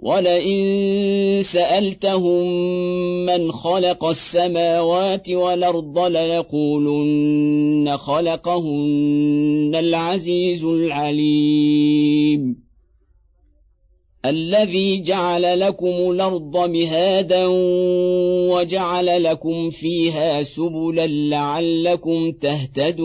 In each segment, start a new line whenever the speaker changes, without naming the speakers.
ولئن سألتهم من خلق السماوات والأرض ليقولن خلقهن العزيز العليم. الذي جعل لكم الأرض مهادا وجعل لكم فيها سبلا لعلكم تهتدون.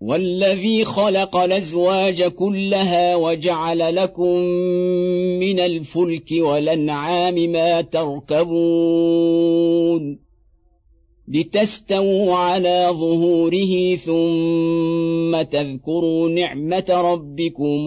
والذي خلق الأزواج كلها وجعل لكم من الفلك والأنعام ما تركبون لتستووا على ظهوره ثم تذكروا نعمة ربكم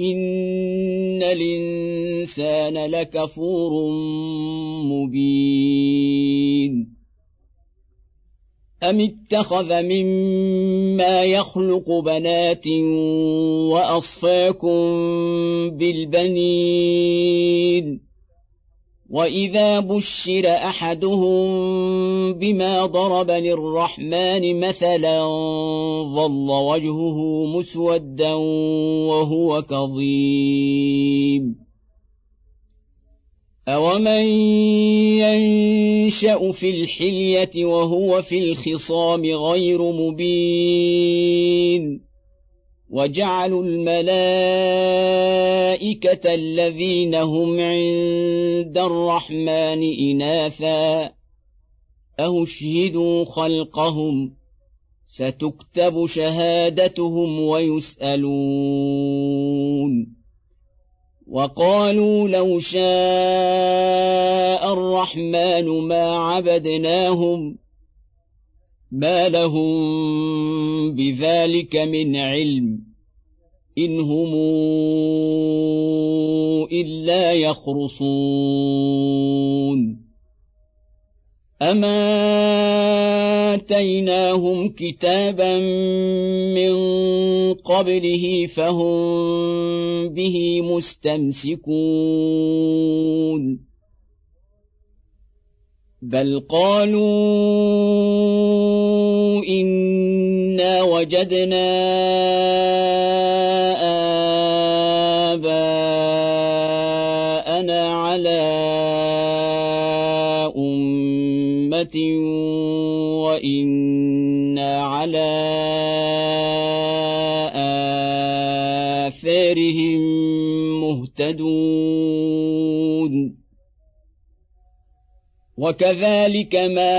ان الانسان لكفور مبين. أم اتخذ مما يخلق بنات وأصفاكم بالبنين. وإذا بشر أحدهم بما ضرب للرحمن مثلا ظل وجهه مسودا وهو كظيم أومن ينشأ في الحلية وهو في الخصام غير مبين وجعلوا الملائكة الذين هم عند الرحمن إناثا. أهشهدوا خلقهم؟ ستكتب شهادتهم ويسألون. وقالوا لو شاء الرحمن ما عبدناهم ما لهم بذلك من علم ان هم الا يخرصون اما اتيناهم كتابا من قبله فهم به مستمسكون بل قالوا انا وجدنا اباءنا على امه وأنا على آثارهم مهتدون وكذلك ما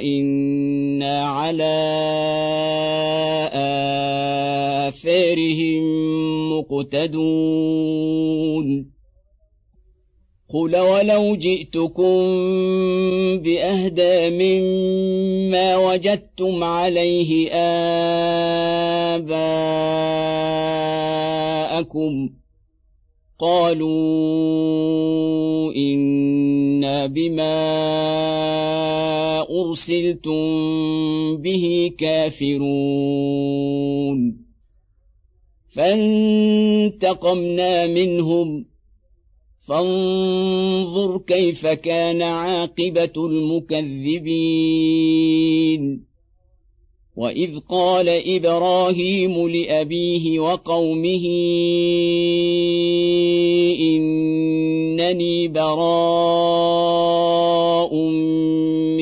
وإنا على آثارهم مقتدون. قل ولو جئتكم باهدى مما وجدتم عليه اباءكم قالوا أنا بما أرسلتم به كافرون. فانتقمنا منهم. فانظر كيف كان عاقبة المكذبين. وإذ قال إبراهيم لأبيه وقومه إنني براء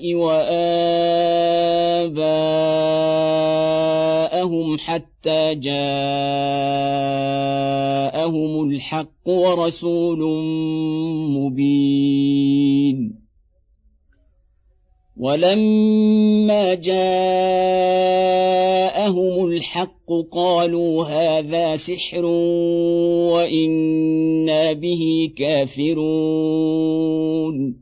وآباءهم حتى جاءهم الحق ورسول مبين. ولما جاءهم الحق قالوا هذا سحر وإنا به كافرون.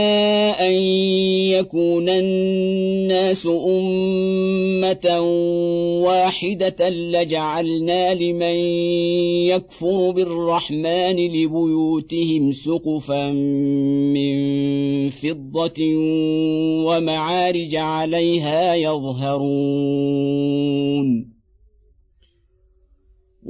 ان يكون الناس امه واحدة لجعلنا لمن يكفر بالرحمن لبيوتهم سقفا من فضه ومعارج عليها يظهرون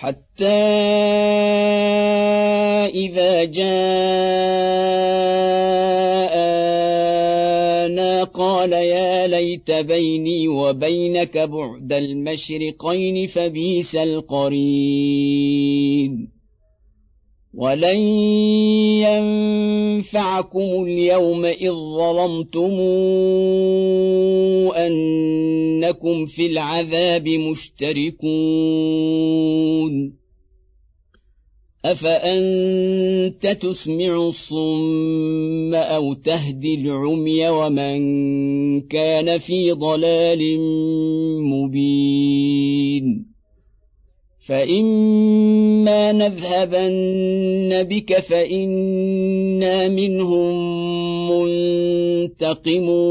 حتى إذا جاءنا قال يا ليت بيني وبينك بعد المشرقين فبيس القرين. ولن ينفعكم اليوم إذ ظلمتم انكم في العذاب مشتركون. أفأنت تسمع الصم أو تهدي العمي ومن كان في ضلال مبين؟ فإما نذهبن بك فإنا منهم منتقمون.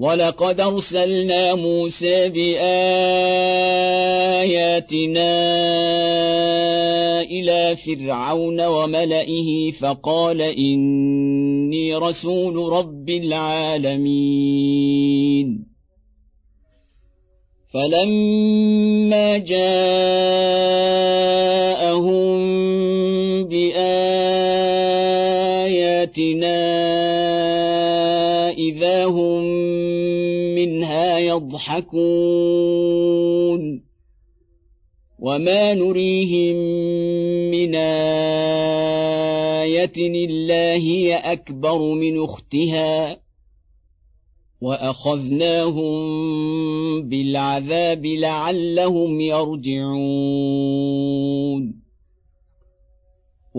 ولقد ارسلنا موسى باياتنا إلى فرعون وملئه فقال اني رسول رب العالمين فلما جاءهم يضحكون وما نريهم من آية إلا هي أكبر من أختها وأخذناهم بالعذاب لعلهم يرجعون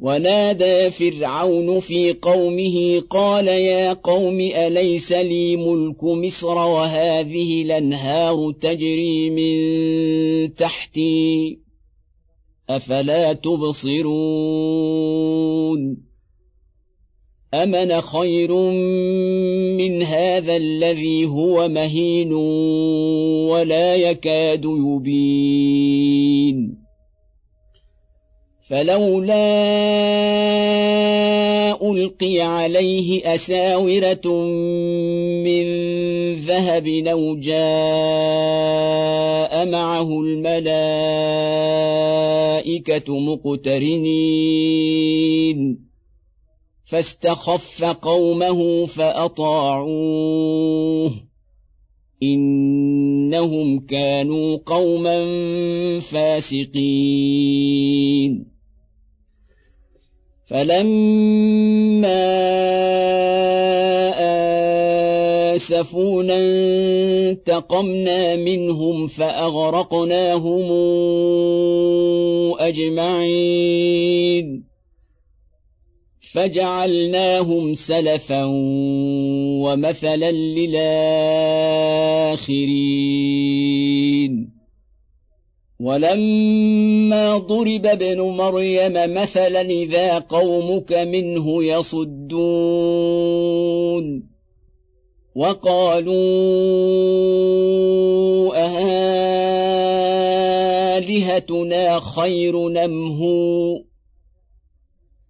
ونادى فرعون في قومه قال يا قوم أليس لي ملك مصر وهذه الأنهار تجري من تحتي أفلا تبصرون أمن خير من هذا الذي هو مهين ولا يكاد يبين فلولا ألقي عليه أساورة من ذهب أو جاء معه الملائكة مقترنين. فاستخف قومه فأطاعوه. إنهم كانوا قوما فاسقين. فلما اسفونا انتقمنا منهم فاغرقناهم اجمعين فجعلناهم سلفا ومثلا للاخرين ولما ضرب ابن مريم مثلا إذا قومك منه يصدون وقالوا أهالهتنا خير نمهو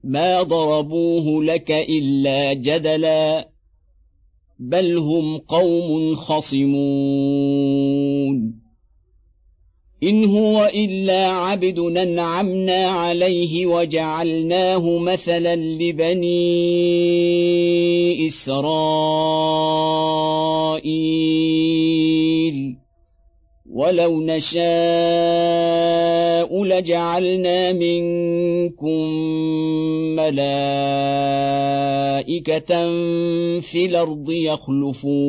ما ضربوه لك إلا جدلا بل هم قوم خصمون إن هو إلا عبد أنعمنا عليه وجعلناه مثلا لبني إسرائيل. ولو نشاء لجعلنا منكم ملائكة في الأرض يخلفون.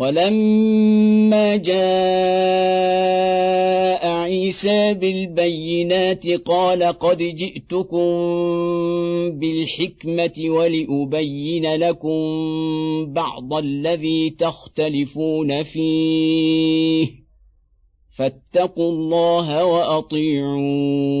ولما جاء عيسى بالبينات قال قد جئتكم بالحكمة ولأبين لكم بعض الذي تختلفون فيه فاتقوا الله وأطيعون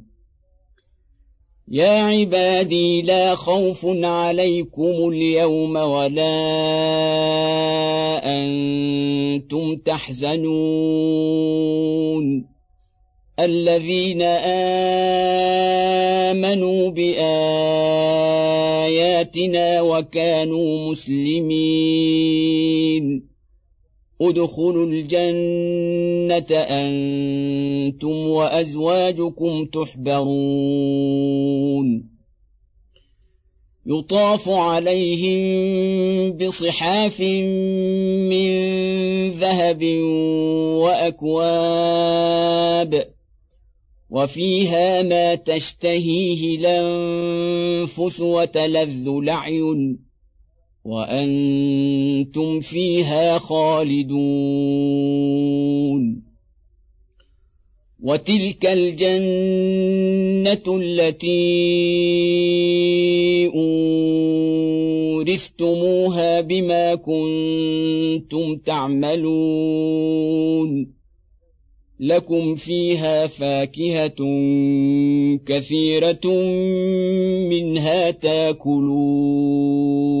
يا عبادي لا خوف عليكم اليوم ولا أنتم تحزنون. الذين آمنوا بآياتنا وكانوا مسلمين. ادخلوا الجنة أنتم وأزواجكم تحبرون. يطاف عليهم بصحاف من ذهب وأكواب وفيها ما تشتهيه الأنفس وتلذ الأعين. وأنتم فيها خالدون. وتلك الجنة التي أورثتموها بما كنتم تعملون. لكم فيها فاكهة كثيرة منها تاكلون.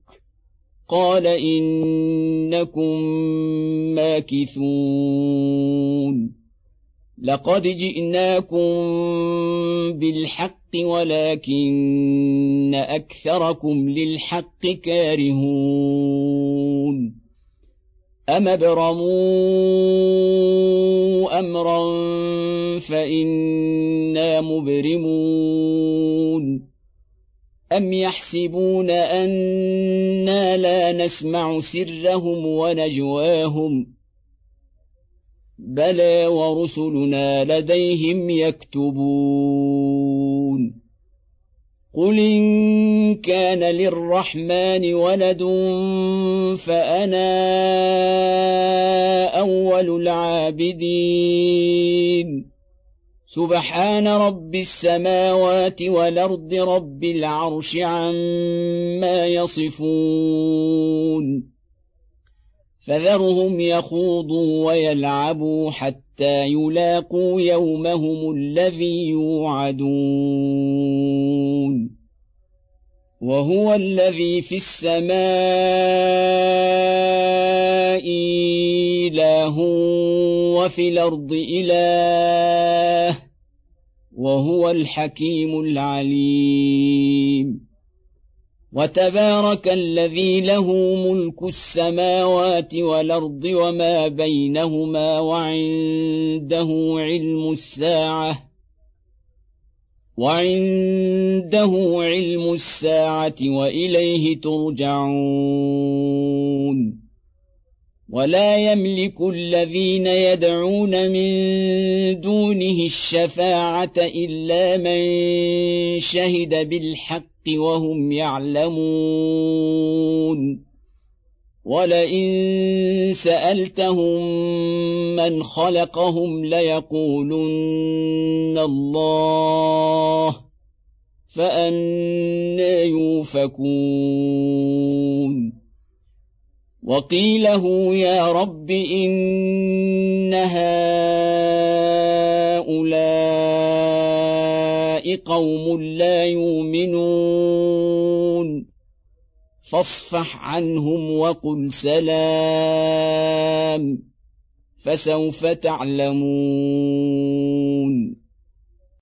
قال انكم ماكثون لقد جئناكم بالحق ولكن اكثركم للحق كارهون أم ابرموا أمرا فإنا مبرمون أم يحسبون أنا لا نسمع سرهم ونجواهم بلى ورسلنا لديهم يكتبون قل ان كان للرحمن ولد فانا اول العابدين سبحان رب السماوات والأرض رب العرش عما يصفون. فذرهم يخوضوا ويلعبوا حتى يلاقوا يومهم الذي يوعدون. وهو الذي في السماء إله وفي الأرض إله وهو الحكيم العليم. وتبارك الذي له ملك السماوات والأرض وما بينهما وعنده علم الساعة وعنده علم الساعة وإليه ترجعون. ولا يملك الذين يدعون من دونه الشفاعة إلا من شهد بالحق وهم يعلمون. ولئن سألتهم من خلقهم ليقولن الله فانى يوفكون. وقيله يا رب إن هؤلاء قوم لا يؤمنون. فاصفح عنهم وقل سلام فسوف تعلمون.